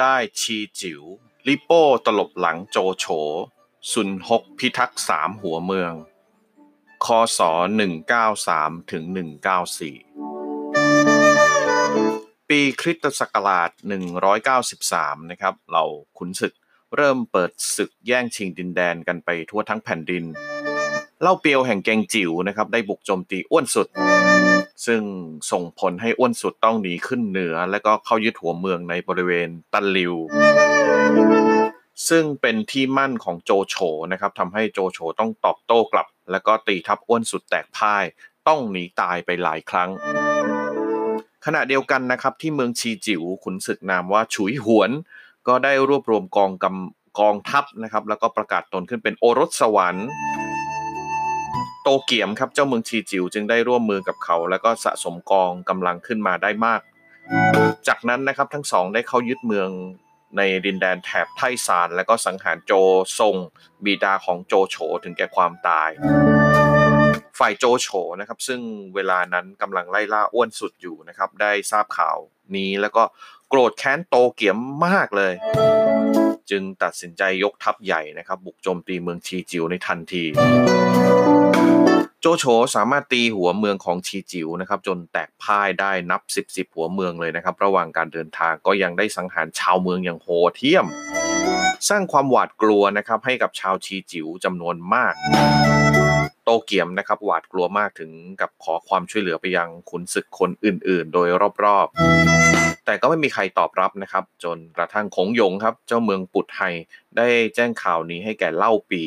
ได้ชีจิ๋วลิโป้ตลบหลังโจโฉสุนหกพิทักษ์สามหัวเมือง คศ 193ถึง194 ปีคริสตศักราช 193 นะครับ เราขุนศึกเริ่มเปิดศึกแย่งชิงดินแดนกันไปทั่วทั้งแผ่นดิน เล่าเปียวแห่งแกงจิ๋วนะครับได้บุกโจมตีอ้วนสุด ซึ่งส่งผลให้อ้วนสุดต้องหนีขึ้นเหนือ และก็เข้ายึดหัวเมืองในบริเวณตันลิว ซึ่งเป็นที่มั่นของโจโฉนะครับทำให้โจโฉต้องตอบโต้กลับ แล้วก็ตีทัพอ้วนสุดแตกพ่าย ต้องหนีตายไปหลายครั้ง ขณะเดียวกันนะครับที่เมืองชีจิ๋วขุนศึกนามว่าฉุยหวน ก็ได้รวบรวมกองกำกองทัพนะครับแล้วก็ประกาศตนขึ้นเป็นโอรสสวรรค์ โตเกียมครับเจ้าเมืองชีจิ๋วจึงได้ร่วมมือกับเขา แล้วก็สะสมกองกำลังขึ้นมาได้มาก จากนั้นนะครับทั้งสองได้เข้ายึดเมืองในดินแดนแถบไทซาน และก็สังหารโจซงบิดาของโจโฉถึงแก่ความตาย ฝ่ายโจโฉนะครับ ซึ่งเวลานั้นกำลังไล่ล่าอ้วนสุดอยู่นะครับ ได้ทราบข่าวนี้แล้วก็โกรธแค้นโตเกียมมากเลย จึงตัดสินใจยกทัพใหญ่นะครับ บุกโจมตีเมืองชีจิวในทันที จโฉสามารถตีหัวเมืองของชีจิวนะครับจนแตกพ่ายได้นับสิบสหัวเมืองเลยนะครับ ระหว่างการเดินทางก็ยังได้สังหารชาวเมืองอย่างโหดเหี้ยม สร้างความหวาดกลัวนะครับให้กับชาวชีจิวจำนวนมาก โตเกียมนะครับหวาดกลัวมากถึงกับขอความช่วยเหลือไปยังขุนศึกคนอื่นๆ โดยรอบๆ แต่ก็ไม่มีใครตอบรับนะครับ จนกระทั่งคงยงครับ เจ้าเมืองปุดไฮได้แจ้งข่าวนี้ให้แก่เล่าปี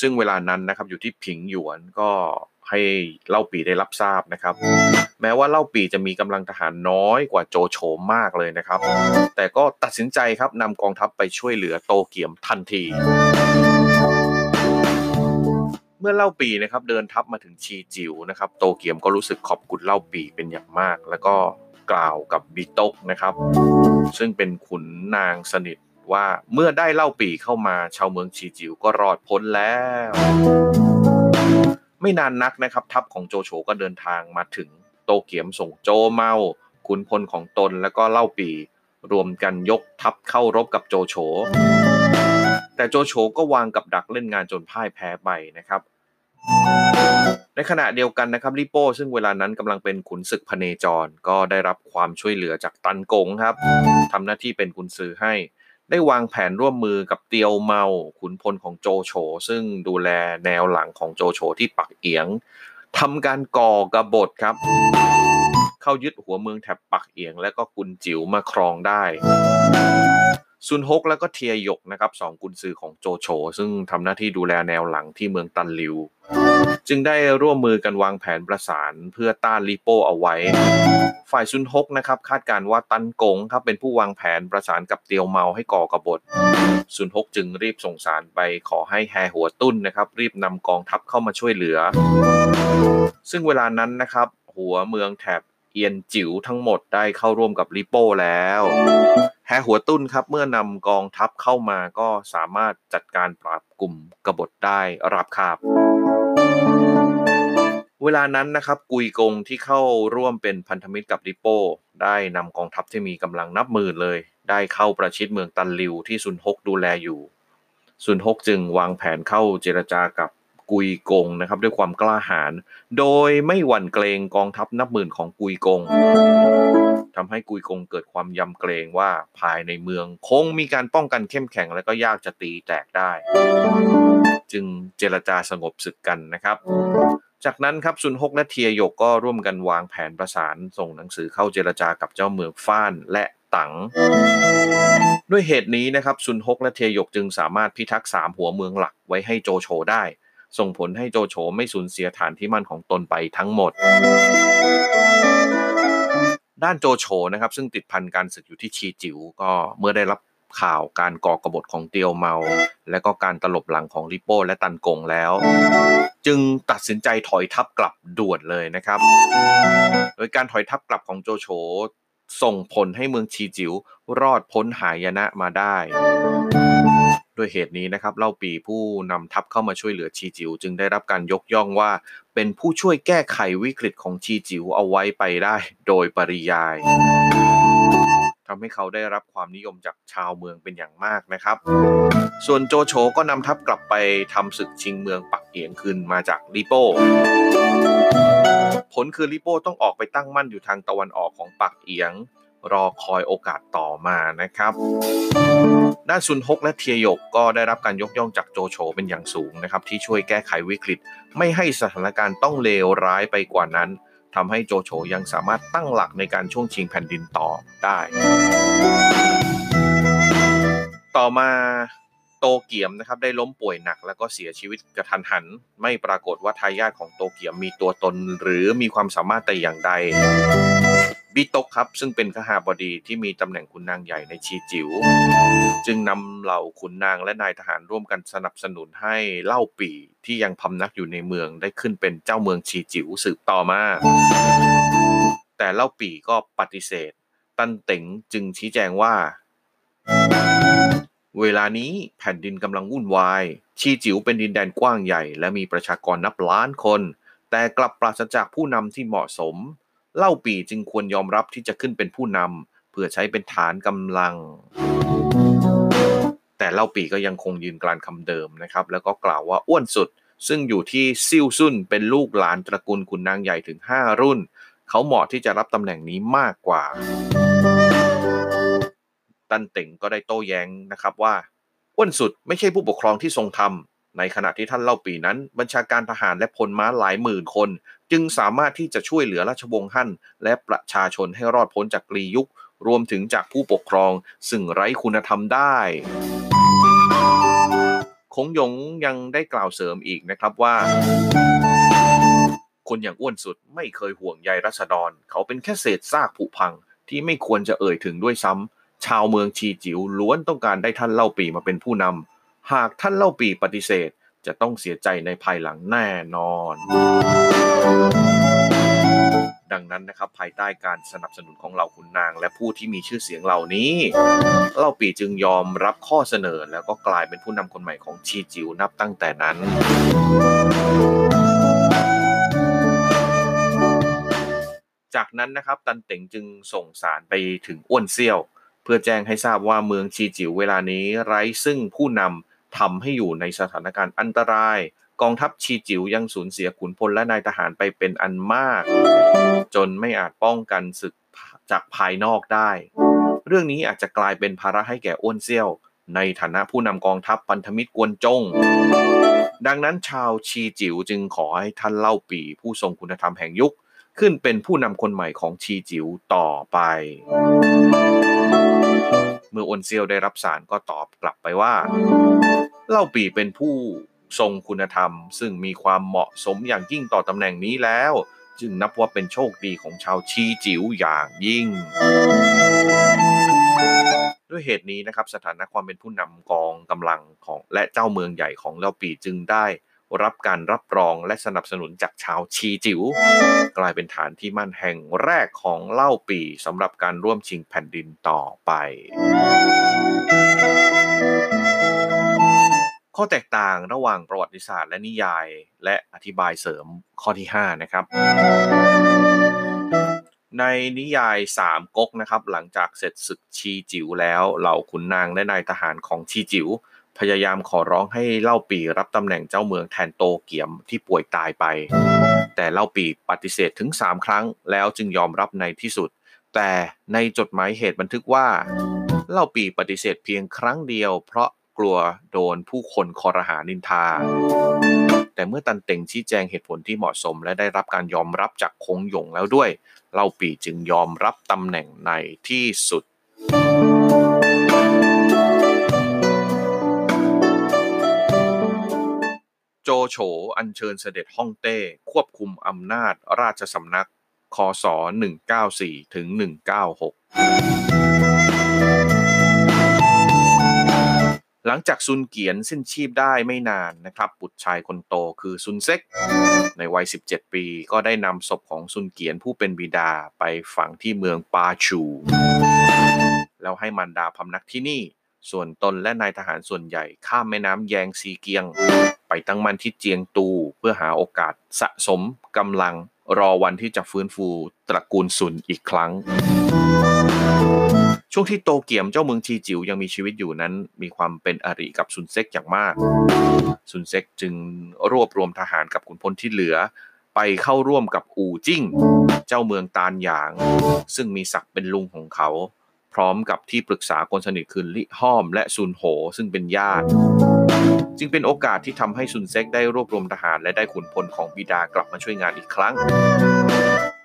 ซึ่งเวลานั้นนะครับอยู่ที่ผิงหยวนก็ให้เล่าปีได้รับทราบนะครับ แม้ว่าเล่าปีจะมีกำลังทหารน้อยกว่าโจโฉมากเลยนะครับ แต่ก็ตัดสินใจครับนำกองทัพไปช่วยเหลือโตเกียมทันที เมื่อเล่าปีนะครับเดินทัพมาถึงชีจิวนะครับ โตเกียมก็รู้สึกขอบคุณเล่าปีเป็นอย่างมาก แล้วก็กล่าวกับบีตกนะครับ ซึ่งเป็นขุนนางสนิท ว่าเมื่อได้เล่าปีเข้ามาชาวเมืองชีจิวก็รอดพ้นแล้ว ไม่นานนักนะครับ ทัพของโจโฉก็เดินทางมาถึงโตเกียมส่งโจเมาขุนพลของตนแล้วก็เล่าปี รวมกันยกทัพเข้ารบกับโจโฉแต่โจโฉก็วางกับดักเล่นงานจนพ่ายแพ้ไปนะครับ ในขณะเดียวกันนะครับลิโป้ซึ่งเวลานั้นกำลังเป็นขุนศึกพเนจรก็ได้รับความช่วยเหลือจากตันกงครับทำหน้าที่เป็นกุนซือให้ ได้วางแผนร่วมมือกับเตียวเมา ขุนพลของโจโฉซึ่งดูแลแนวหลังของโจโฉที่ปักเอียงทำการก่อกบฏครับ เข้ายึดหัวเมืองแถบปักเอียง และก็กุนจิ๋วมาครองได้ ซุนฮกแล้วก็เทียหยกนะครับสองกุนซือของโจโฉซึ่งทำหน้าที่ดูแลแนวหลังที่เมืองตันลิว จึงได้ร่วมมือกันวางแผนประสานเพื่อต้านลิโป้เอาไว้ ฝ่ายซุนฮกนะครับคาดการณ์ว่าตันกงครับเป็นผู้วางแผนประสานกับเตียวเมาให้ก่อกบฏซุนฮกจึงรีบส่งสารไปขอให้แฮหัวตุ้นนะครับรีบนำกองทัพเข้ามาช่วยเหลือ ซึ่งเวลานั้นนะครับหัวเมืองแถบ เอียนจิ๋วทั้งหมดได้เข้าร่วมกับลิโป้แล้วแฮหัวตุ้นครับเมื่อนำกองทัพเข้ามาก็สามารถจัดการปราบกลุ่มกบฏได้รับคาบเวลานั้นนะครับกุยกงที่เข้าร่วมเป็นพันธมิตรกับลิโป้ ได้นำกองทัพที่มีกำลังนับหมื่นเลย ได้เข้าประชิดเมืองตันลิวที่ซุนฮกดูแลอยู่ซุนฮกจึงวางแผนเข้าเจรจากับ กุยกงนะครับด้วยความกล้าหาญโดยไม่หวั่นเกรงกองทัพนับหมื่นของกุยกงทำให้กุยกงเกิดความยำเกรงว่าภายในเมืองคงมีการป้องกันเข้มแข็งและก็ยากจะตีแตกได้ จึงเจรจาสงบศึกกันนะครับ จากนั้นครับซุนฮกและเทียหยกก็ร่วมกันวางแผนประสานส่งหนังสือเข้าเจรจากับเจ้าเมืองฟ้านและตังด้วยเหตุนี้นะครับซุนฮกและเทียหยกจึงสามารถพิทักษ์สามหัวเมืองหลักไว้ให้โจโฉได้ ส่งผลให้โจโฉไม่สูญเสียฐานที่มั่นของตนไปทั้งหมด ด้านโจโฉนะครับ ซึ่งติดพันการศึกอยู่ที่ชีจิวก็เมื่อได้รับข่าวการก่อกบฏของเตียวเมา และก็การตลบหลังของลิโป้และตันกงแล้ว จึงตัดสินใจถอยทัพกลับด่วนเลยนะครับ โดยการถอยทัพกลับของโจโฉส่งผลให้เมืองชีจิวรอดพ้นหายนะมาได้ ด้วยเหตุนี้นะครับเล่าปีผู้นำทัพเข้ามาช่วยเหลือชีจิว จึงได้รับการยกย่องว่า เป็นผู้ช่วยแก้ไขวิกฤตของชีจิวเอาไว้ไปได้ โดยปริยายทำให้เขาได้รับความนิยมจากชาวเมืองเป็นอย่างมากนะครับ ส่วนโจโฉก็นำทัพกลับไปทำศึกชิงเมืองปักเอียงคืนมาจากลิโป้ ผลคือลิโป้ต้องออกไปตั้งมั่นอยู่ทางตะวันออกของปักเอียง รอคอยโอกาสต่อมานะครับ ด้านซุนฮกและเทียยกก็ได้รับการยกย่องจากโจโฉเป็นอย่างสูงนะครับ ที่ช่วยแก้ไขวิกฤต ไม่ให้สถานการณ์ต้องเลวร้ายไปกว่านั้นทำให้โจโฉยังสามารถตั้งหลักในการช่วงชิงแผ่นดินต่อได้ ต่อมาโตเกียมนะครับได้ล้มป่วยหนักแล้วก็เสียชีวิตกระทันหัน ไม่ปรากฏว่าทายาทของโตเกียมมีตัวตนหรือมีความสามารถแต่อย่างใด บิโตกครับซึ่งเป็นขหาบดีที่มีตำแหน่งขุนนางใหญ่ในชีจิว๋วจึงนำเหล่าขุนนางและนายทหารร่วมกันสนับสนุนให้เล่าปีที่ยังพำนักอยู่ในเมืองได้ขึ้นเป็นเจ้าเมืองชีจิ๋วสืบต่อมา แต่เล่าปีก็ปฏิเสธ ตันเต็งจึงชี้แจงว่า เวลานี้แผ่นดินกำลังวุ่นวาย ชีจิ๋วเป็นดินแดนกว้างใหญ่ และมีประชากรนับล้านคน แต่กลับปราศจากผู้นำที่เหมาะสม เล่าปีจึงควรยอมรับที่จะขึ้นเป็นผู้นำเพื่อใช้เป็นฐานกำลัง แต่เล่าปีก็ยังคงยืนกรานคำเดิมนะครับ แล้วก็กล่าวว่าอ้วนสุด ซึ่งอยู่ที่ซิ่วซุ่นเป็นลูกหลานตระกูลขุนนางใหญ่ถึง 5 รุ่น เขาเหมาะที่จะรับตำแหน่งนี้มากกว่า ตันเต็งก็ได้โต้แย้งนะครับว่าอ้วนสุดไม่ใช่ผู้ปกครองที่ทรงธรรม ในขณะที่ท่านเล่าปีนั้น บัญชาการทหารและพลม้าหลายหมื่นคน จึงสามารถที่จะช่วยเหลือราชวงศ์ฮั่นและประชาชนให้รอดพ้นจากกรียุค รวมถึงจากผู้ปกครอง ซึ่งไร้คุณธรรมได้คงยงยังได้กล่าวเสริมอีกนะครับว่า คนอย่างอ้วนสุดไม่เคยห่วงใยรัษฎร เขาเป็นแค่เศษซากผุพังที่ไม่ควรจะเอ่ยถึงด้วยซ้ำชาวเมืองชีจิ๋วล้วนต้องการได้ท่านเล่าปีมาเป็นผู้นำ หากท่านเล่าปีปฏิเสธ จะต้องเสียใจในภายหลังแน่นอน ดังนั้นนะครับภายใต้การสนับสนุนของเหล่าขุนนาง และผู้ที่มีชื่อเสียงเหล่านี้ เล่าปีจึงยอมรับข้อเสนอ แล้วก็กลายเป็นผู้นำคนใหม่ของชีจิวนับตั้งแต่นั้นจากนั้นนะครับตันเต็งจึงส่งสารไปถึงอ้วนเซี่ยว เพื่อแจ้งให้ทราบว่าเมืองชีจิวเวลานี้ไร้ซึ่งผู้นำ ทำให้อยู่ในสถานการณ์อันตราย กองทัพชีจิ๋วยังสูญเสียขุนพลและนายทหารไปเป็นอันมาก จนไม่อาจป้องกันศึกจากภายนอกได้ เรื่องนี้อาจจะกลายเป็นภาระให้แก่อ้วนเซี่ยว ในฐานะผู้นำกองทัพพันธมิตรกวนจง ดังนั้นชาวชีจิ๋วจึงขอให้ท่านเล่าปีผู้ทรงคุณธรรมแห่งยุค ขึ้นเป็นผู้นำคนใหม่ของชีจิ๋วต่อไป เมื่ออ้วนเซียวได้รับสารก็ตอบกลับไปว่า เล่าปีเป็นผู้ทรงคุณธรรม ซึ่งมีความเหมาะสมอย่างยิ่งต่อตำแหน่งนี้แล้ว จึงนับว่าเป็นโชคดีของชาวชีจิ๋วอย่างยิ่ง ด้วยเหตุนี้นะครับสถานะความเป็นผู้นำกองกำลังของและเจ้าเมืองใหญ่ของเล่าปีจึงได้ รับการรับรองและสนับสนุนจากชาวชีจิ๋วกลายเป็นฐานที่มั่นแห่งแรกของเล่าปีสำหรับการร่วมชิงแผ่นดินต่อไป ข้อแตกต่างระหว่างประวัติศาสตร์และนิยายและอธิบายเสริมข้อที่ 5 นะครับในนิยายสามก๊กนะครับหลังจากเสร็จศึกชีจิ๋วแล้วเหล่าขุนนางและนายทหารของชีจิ๋ว พยายามขอร้องให้เล่าปีรับตำแหน่งเจ้าเมืองแทนโตเกียมที่ป่วยตายไป แต่เล่าปีปฏิเสธถึง 3 ครั้งแล้วจึงยอมรับในที่สุด แต่ในจดหมายเหตุบันทึกว่า เล่าปีปฏิเสธเพียงครั้งเดียว เพราะกลัวโดนผู้คนคอรหานินทา แต่เมื่อตันเต็งชี้แจงเหตุผลที่เหมาะสม และได้รับการยอมรับจากคงหยงแล้วด้วย เล่าปีจึงยอมรับตำแหน่งในที่สุด โจโฉอัญเชิญเสด็จฮ่องเต้ ควบคุมอำนาจราชสำนัก คศ 194 ถึง 196 หลังจากซุนเกียนสิ้นชีพได้ไม่นานนะครับ บุตรชายคนโตคือซุนเซ็ก ในวัย 17 ปีก็ได้นำศพของซุนเกียนผู้เป็นบิดาไปฝังที่เมืองปาชู แล้วให้มันดาพำนักที่นี่ส่วนตนและนายทหารส่วนใหญ่ข้ามแม่น้ำแยงซีเกียง ไปตั้งมั่นที่เจียงตู เพื่อหาโอกาสสะสมกำลังรอวันที่จะฟื้นฟูตระกูลซุนอีกครั้ง ช่วงที่โตเกียมเจ้าเมืองชีจิ๋วยังมีชีวิตอยู่นั้น มีความเป็นอริกับซุนเซ็กอย่างมาก ซุนเซ็กจึงรวบรวมทหารกับขุนพลที่เหลือ ไปเข้าร่วมกับอู่จิ้ง เจ้าเมืองตานหยาง ซึ่งมีศักดิ์เป็นลุงของเขา พร้อมกับที่ปรึกษาคนสนิทคือลิห้อมและซุนโห ซึ่งเป็นญาติ จึงเป็นโอกาสที่ทำให้ซุนเซ็กได้รวบรวมทหารและได้ขุนพลของบิดากลับมาช่วยงานอีกครั้ง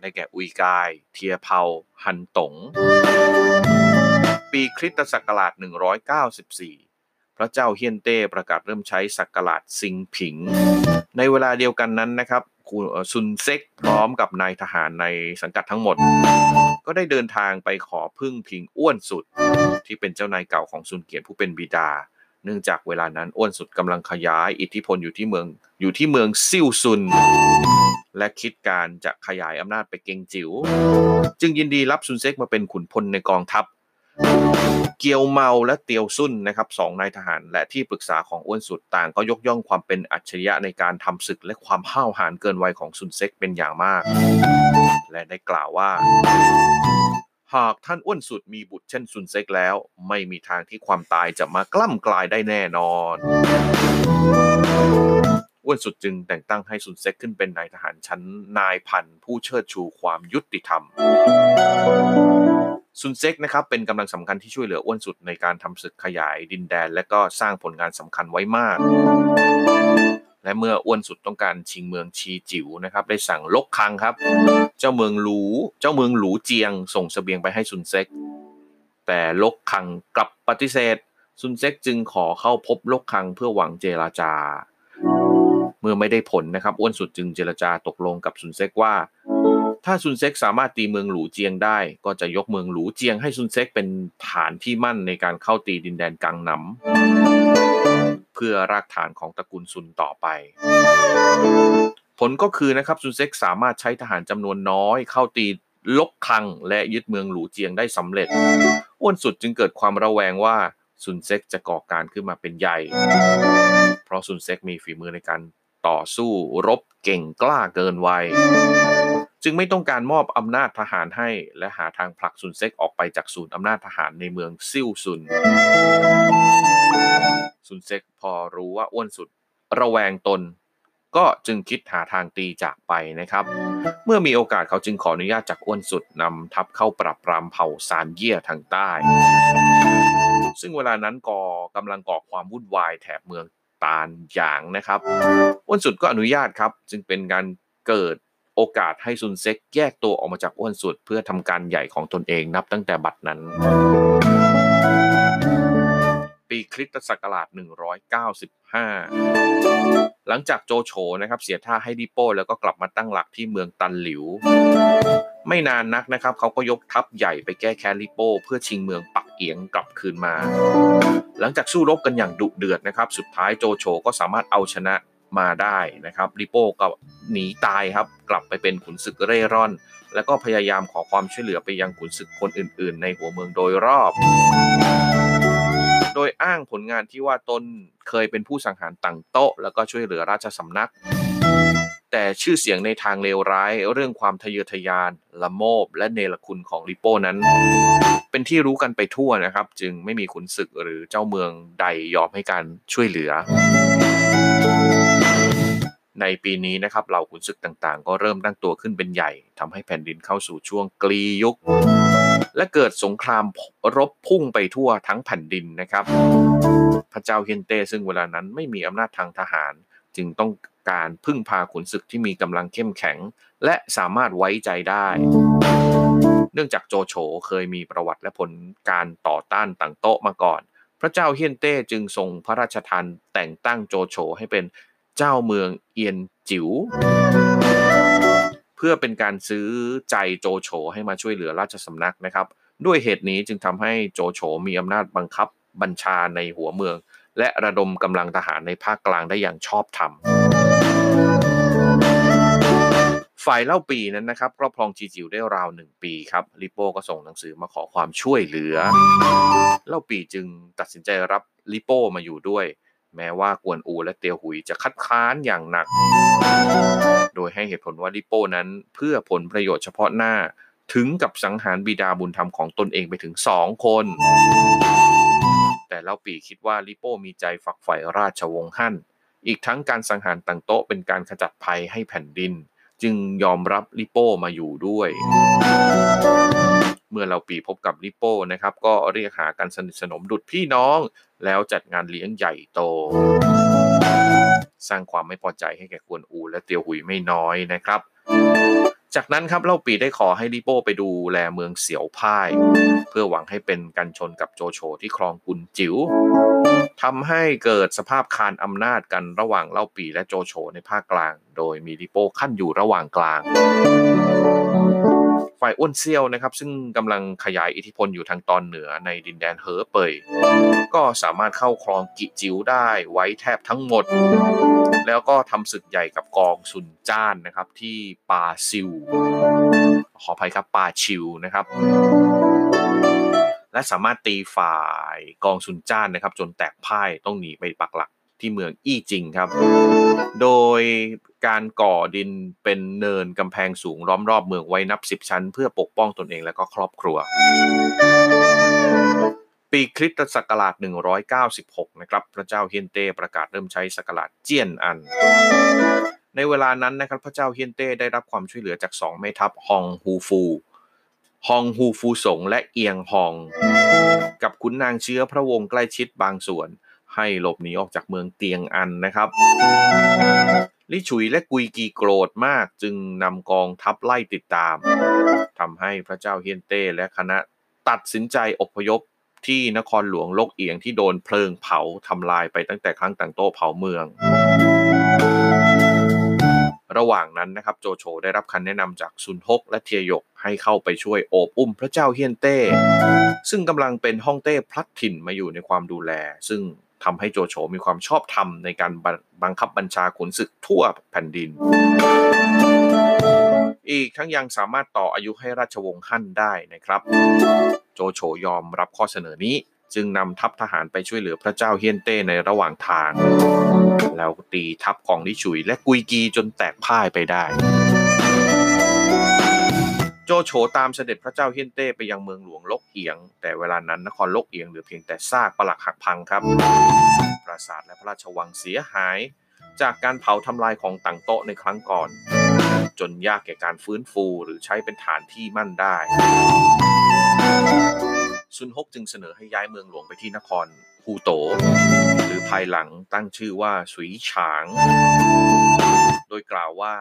ได้แก่อุยกาย เทียเผาฮันตง ปีคริสตศักราช 194 พระเจ้าเฮียนเต้ประกาศเริ่มใช้ศักราชซิงผิง ในเวลาเดียวกันนั้นนะครับ ซุนเซ็กพร้อมกับนายทหารในสังกัดทั้งหมด ก็ได้เดินทางไปขอพึ่งพิงอ้วนสุด ที่เป็นเจ้านายเก่าของซุนเกียรติผู้เป็นบิดา เนื่องจากเวลานั้นอ้วนสุดกำลังขยายอิทธิพลอยู่ที่เมืองอยู่ที่เมืองซิ่วซุน และคิดการจะขยายอำนาจไปเกงจิว๋วจึงยินดีรับซุนเซ็กมาเป็นขุนพลในกองทัพ เกียวเมาและเตียวซุ่นนะครับสองนายทหาร และที่ปรึกษาของอ้วนสุดต่างก็ยกย่องความเป็นอัจฉริยะในการทำศึกและความห้าวหาญเกินวัยของซุนเซ็กเป็นอย่างมาก และได้กล่าวว่า หากท่านอ้วนสุดมีบุตรเช่นซุนเซ็กแล้ว ไม่มีทางที่ความตายจะมากล้ำกลายได้แน่นอนอ้วนสุดจึงแต่งตั้งให้ซุนเซ็กขึ้นเป็นนายทหารชั้นนายพันผู้เชิดชูความยุติธรรม ซุนเซ็กนะครับเป็นกำลังสำคัญที่ช่วยเหลืออ้วนสุดในการทำศึกขยายดินแดน และก็สร้างผลงานสำคัญไว้มาก และเมื่ออ้วนสุดต้องการชิงเมืองชีจิ๋วนะครับได้สั่งลกคังครับ เจ้าเมืองหลูเจ้าเมืองหลูเจียง ส่งเสบียงไปให้ซุนเซ็ก แต่ลกคังกลับปฏิเสธซุนเซ็กจึงขอเข้าพบลกคังเพื่อหวังเจรจา เมื่อไม่ได้ผลนะครับอ้วนสุดจึงเจรจาตกลงกับซุนเซ็กว่า ถ้าซุนเซ็กสามารถตีเมืองหลูเจียงได้ ก็จะยกเมืองหลูเจียงให้ซุนเซ็กเป็นฐานที่มั่นในการเข้าตีดินแดนกังหนำเพื่อรากฐานของตระกูลซุนต่อไป ผลก็คือนะครับซุนเซ็กสามารถใช้ทหารจำนวนน้อยเข้าตีลกคังและยึดเมืองหลูเจียงได้สำเร็จ อ้วนสุดจึงเกิดความระแวงว่าซุนเซ็กจะก่อการขึ้นมาเป็นใหญ่ เพราะซุนเซ็กมีฝีมือในการต่อสู้รบเก่งกล้าเกินวัย จึงไม่ต้องการมอบอำนาจทหารให้ และหาทางผลักซุนเซ็กออกไปจากศูนย์อำนาจทหารในเมืองซิ่วชุน ซุนเซ็กพอรู้ว่าอ้วนสุด ระแวงตน ก็จึงคิดหาทางตีจากไปนะครับ เมื่อมีโอกาสเขาจึงขออนุญาตจากอ้วนสุดนำทัพเข้าปรับปรามเผ่าซานเย่ทางใต้ ซึ่งเวลานั้นก่อกำลังก่อความวุ่นวายแถบเมืองตานหยางนะครับอ้วนสุดก็อนุญาตครับ จึงเป็นการเกิด โอกาสให้ซุนเซ็กแยกตัวออกมาจากอ้วนสุด เพื่อทำการใหญ่ของตนเองนับตั้งแต่บัดนั้น ปีคริสตศักราช 195 หลังจากโจโฉนะครับเสียท่าให้ดิโป้แล้วก็กลับมาตั้งหลักที่เมืองตันหลิว ไม่นานนักนะครับเขาก็ยกทัพใหญ่ไปแก้แค้นลิโป้เพื่อชิงเมืองปักเอียงกลับคืนมา หลังจากสู้รบกันอย่างดุเดือดนะครับ สุดท้ายโจโฉก็สามารถเอาชนะ มาได้นะครับลิโป้ก็หนีตายครับ กลับไปเป็นขุนศึกเร่ร่อน แล้วก็พยายามขอความช่วยเหลือไปยังขุนศึกคนอื่น ๆ ในหัวเมืองโดยรอบ โดยอ้างผลงานที่ว่าตนเคยเป็นผู้สังหารต่างโต๊ะ แล้วก็ช่วยเหลือราชสำนัก แต่ชื่อเสียงในทางเลวร้ายเรื่องความทะเยอทะยานละโมบ และเนรคุณของลิโป้นั้นเป็นที่รู้กันไปทั่วนะครับ จึงไม่มีขุนศึกหรือเจ้าเมืองใดยอมให้การช่วยเหลือ ในปีนี้นะครับเหล่าขุนศึกต่างๆ ก็เริ่มตั้งตัวขึ้นเป็นใหญ่ทำให้แผ่นดินเข้าสู่ช่วงกลียุค และเกิดสงครามรบพุ่งไปทั่วทั้งแผ่นดินนะครับ พระเจ้าเฮนเต้ซึ่งเวลานั้นไม่มีอำนาจทางทหาร จึงต้องการพึ่งพาขุนศึกที่มีกำลังเข้มแข็ง และสามารถไว้ใจได้ เนื่องจากโจโฉเคยมีประวัติและผลการต่อต้านต่างโต๊ะมาก่อน พระเจ้าเฮียนเต้จึงทรงพระราชทานแต่งตั้งโจโฉให้เป็น เจ้าเมืองเอียนจิว๋วเพื่อเป็นการซื้อใจโจโฉให้มาช่วยเหลือราชสำนักนะครับ ด้วยเหตุนี้จึงทำให้โจโฉมีอำนาจบังคับบัญชาในหัวเมือง และระดมกำลังทหารในภาคกลางได้อย่างชอบธรรมฝ่ายเล่าปีนั้นนะครับครอบครองจีจิวได้ราวหนึ่งปีครับลิโป้ก็ส่งหนังสือมาขอความช่วยเหลือ เล่าปีจึงตัดสินใจรับลิโป้มาอยู่ด้วย แม้ว่ากวนอูและเตียวหุยจะคัดค้านอย่างหนัก โดยให้เหตุผลว่าลิโป้นั้นเพื่อผลประโยชน์เฉพาะหน้าถึงกับสังหารบิดาบุญธรรมของตนเองไปถึงสองคน แต่เล่าปีคิดว่าลิโป้มีใจฝักใฝ่ราชวงศ์ฮั่น อีกทั้งการสังหารต่างโต๊ะเป็นการขจัดภัยให้แผ่นดิน จึงยอมรับลิโป้มาอยู่ด้วย เมื่อเราปีพบกับลิโป้นะครับก็เรียกหากันสนิทสนมดุดพี่น้อง แล้วจัดงานเลี้ยงใหญ่โต สร้างความไม่พอใจให้แก่กวนอู และเตียวหุยไม่น้อยนะครับ จากนั้นครับเล่าปีได้ขอให้ลิโป้ไปดูแลเมืองเสียวพ่าย เพื่อหวังให้เป็นกันชนกับโจโฉที่ครองกุนจิ๋วทำให้เกิดสภาพคานอำนาจกันระหว่างเล่าปีและโจโฉในภาคกลาง โดยมีลิโป้ขั้นอยู่ระหว่างกลาง ฝ่ายอ้วนเซียวนะครับซึ่งกำลังขยายอิทธิพลอยู่ทางตอนเหนือในดินแดนเหอเปย ก็สามารถเข้าครองกิจิวได้ไว้แทบทั้งหมด แล้วก็ทำศึกใหญ่กับกองซุนจ้านนะครับที่ปาซิว ขออภัยครับปาชิวนะครับและสามารถตีฝ่ายกองซุนจ้านนะครับ จนแตกพ่ายต้องหนีไปปักหลัก ที่เมืองอี้จิงครับ โดยการก่อดินเป็นเนินกำแพงสูงล้อมรอบเมืองไว้นับสิบชั้น เพื่อปกป้องตนเองและก็ครอบครัว ปีคริสตศักราช 196 นะครับ พระเจ้าเฮียนเต้ประกาศเริ่มใช้ศักราชเจียนอัน ในเวลานั้นนะครับพระเจ้าเฮียนเต้ได้รับความช่วยเหลือจากสองแม่ทัพฮองฮูฟูฮองฮูฟูสงและเอียงฮอง กับขุนนางเชื้อพระวงศ์ใกล้ชิดบางส่วน ให้หลบหนีออกจากเมืองเตียงอันนะครับลิฉุยและกุยกีโกรธมากจึงนำกองทัพไล่ติดตามทำให้พระเจ้าเฮียนเต้และคณะตัดสินใจอพยพที่นครหลวงลกเอียงที่โดนเพลิงเผาทำลายไปตั้งแต่ครั้งต่างโตเผาเมือง ระหว่างนั้นนะครับโจโฉได้รับคำแนะนำจากซุนฮกและเทียยกให้เข้าไปช่วยโอบอุ้มพระเจ้าเฮียนเต้ ซึ่งกำลังเป็นฮ่องเต้พลัดถิ่นมาอยู่ในความดูแล ซึ่ง ทำให้โจโฉมีความชอบธรรมในการบังคับบัญชาขุนศึกทั่วแผ่นดิน อีกทั้งยังสามารถต่ออายุให้ราชวงศ์ฮั่นได้นะครับ โจโฉยอมรับข้อเสนอนี้ จึงนำทัพทหารไปช่วยเหลือพระเจ้าเฮียนเต้ในระหว่างทาง แล้วตีทัพของลิฉุยและกุยกีจนแตกพ่ายไปได้ จโฉตามเสด็จพระเจ้าเฮียนเต้ไปยังเมืองหลวงลกเอียง แต่เวลานั้นนครลกเอียงเหลือเพียงแต่ซากปรักหักพังครับ ปราสาทและพระราชวังเสียหาย จากการเผาทำลายของต่างโต๊ะในครั้งก่อน จนยากแก่การฟื้นฟูหรือใช้เป็นฐานที่มั่นได้ซุนฮกจึงเสนอให้ย้ายเมืองหลวงไปที่นครฮูโต หรือภายหลังตั้งชื่อว่าสุยฉาง โดยกล่าวว่า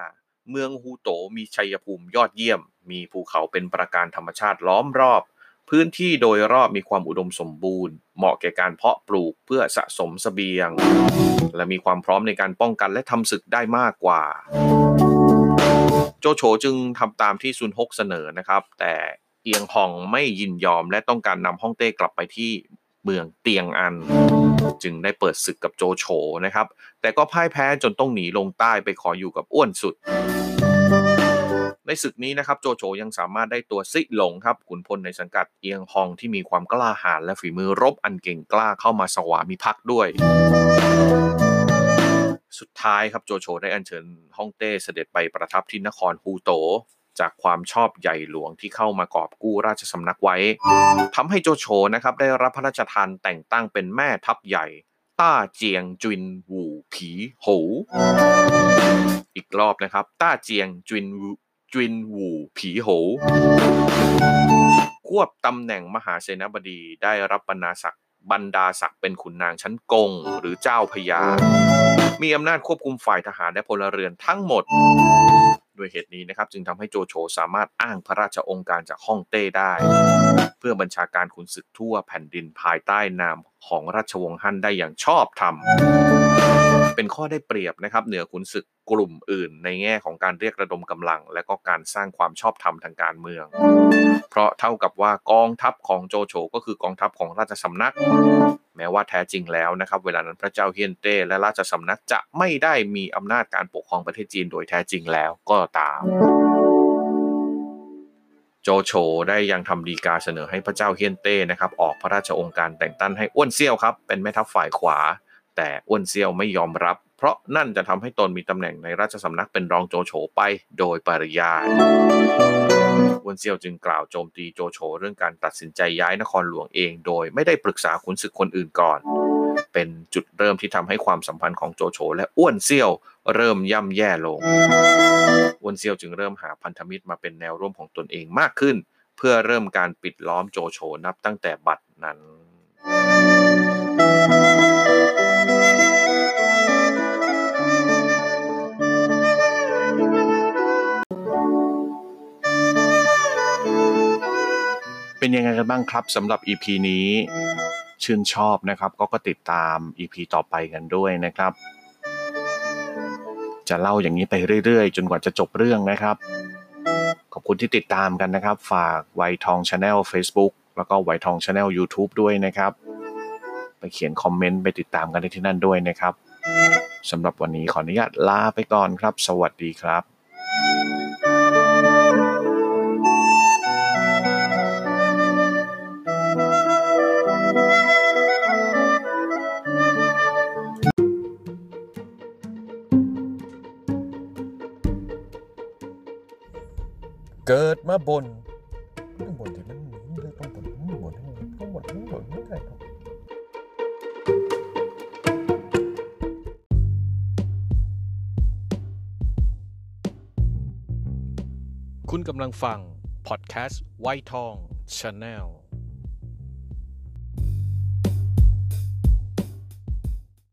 เมืองฮูโตมีชัยภูมิยอดเยี่ยม มีภูเขาเป็นประการธรรมชาติล้อมรอบ พื้นที่โดยรอบมีความอุดมสมบูรณ์ เหมาะแก่การเพาะปลูกเพื่อสะสมสเสบียง และมีความพร้อมในการป้องกันและทำศึกได้มากกว่า โจโฉจึงทำตามที่ซุนฮกเสนอนะครับ แต่เอียงฮองไม่ยินยอมและต้องการนำฮ่องเต้กลับไปที่เมืองเตียงอัน จึงได้เปิดศึกกับโจโฉนะครับ แต่ก็พ่ายแพ้จนต้องหนีลงใต้ไปขออยู่กับอ้วนสุด ในศึกนี้นะครับโจโฉยังสามารถได้ตัวซิหลงครับขุนพลในสังกัดเอียงฮองที่มีความกล้าหาญและฝีมือรบอันเก่งกล้าเข้ามาสวามิภักดิ์ด้วยสุดท้ายครับโจโฉได้อัญเชิญฮ่องเต้เสด็จไปประทับที่นครฮูโต จากความชอบใหญ่หลวงที่เข้ามากอบกู้ราชสำนักไว้ทำให้โจโฉนะครับได้รับพระราชทานแต่งตั้งเป็นแม่ทัพใหญ่ต้าเจียงจุนหูผีโหอีกรอบนะครับ ต้าเจียงจุนจุนหูผีโหควบตำแหน่งมหาเสนาบดีได้รับบรรณาศักดิ์บรรดาศักดิ์เป็นขุนนางชั้นกง หรือเจ้าพญามีอำนาจควบคุมฝ่ายทหารและพลเรือนทั้งหมด ด้วยเหตุนี้นะครับจึงทำให้โจโฉสามารถอ้างพระราชองค์การจากฮ่องเต้ได้ เพื่อบัญชาการขุนศึกทั่วแผ่นดินภายใต้นามของราชวงศ์ฮั่นได้อย่างชอบธรรม เป็นข้อได้เปรียบนะครับเหนือขุนศึกกลุ่มอื่น ในแง่ของการเรียกระดมกำลัง และก็การสร้างความชอบธรรมทางการเมือง เพราะเท่ากับว่ากองทัพของโจโฉก็คือกองทัพของราชสำนัก แม้ว่าแท้จริงแล้วนะครับเวลานั้นพระเจ้าเฮียนเต้และราชสำนักจะไม่ได้มีอำนาจการปกครองประเทศจีนโดยแท้จริงแล้วก็ตาม โจโฉได้ยังทำดีกาเสนอให้พระเจ้าเฮียนเต้นะครับออกพระราชองค์การแต่งตั้งให้อ้วนเซี่ยวครับเป็นแม่ทัพฝ่ายขวา แต่อ้วนเซี่ยวไม่ยอมรับ เพราะนั่นจะทำให้ตนมีตำแหน่งในราชสำนักเป็นรองโจโฉไปโดยปริยาย วนเซียวจึงกล่าวโจมตีโจโฉเรื่องการตัดสินใจย้ายนครหลวงเอง โดยไม่ได้ปรึกษาขุนศึกคนอื่นก่อน เป็นจุดเริ่มที่ทำให้ความสัมพันธ์ของโจโฉและอ้วนเซียวเริ่มย่ำแย่ลง อ้วนเซียวจึงเริ่มหาพันธมิตรมาเป็นแนวร่วมของตนเองมากขึ้น เพื่อเริ่มการปิดล้อมโจโฉนับตั้งแต่บัดนั้น เป็นยังไงกันบ้างครับสำหรับ EP นี้ ชื่นชอบนะครับ ก็ก็ติดตาม EP ต่อไปกันด้วยนะครับ จะเล่าอย่างนี้ไปเรื่อยๆ จนกว่าจะจบเรื่องนะครับ ขอบคุณที่ติดตามกันนะครับ ฝากไวทองชาแนล Facebook แล้วก็ไวทอง Channel YouTube ด้วยนะครับ ไปเขียน comment ไปติดตามกันได้ที่นั่นด้วยนะครับสำหรับวันนี้ขออนุญาตลาไปก่อนครับ สวัสดีครับ เกิดมาบนต้องบนที่มันต้องบนต้องบนต้องบนต้องบนไม่ได้ครับคุณกำลังฟัง พอดแคสต์ไวท์ทองชาแนล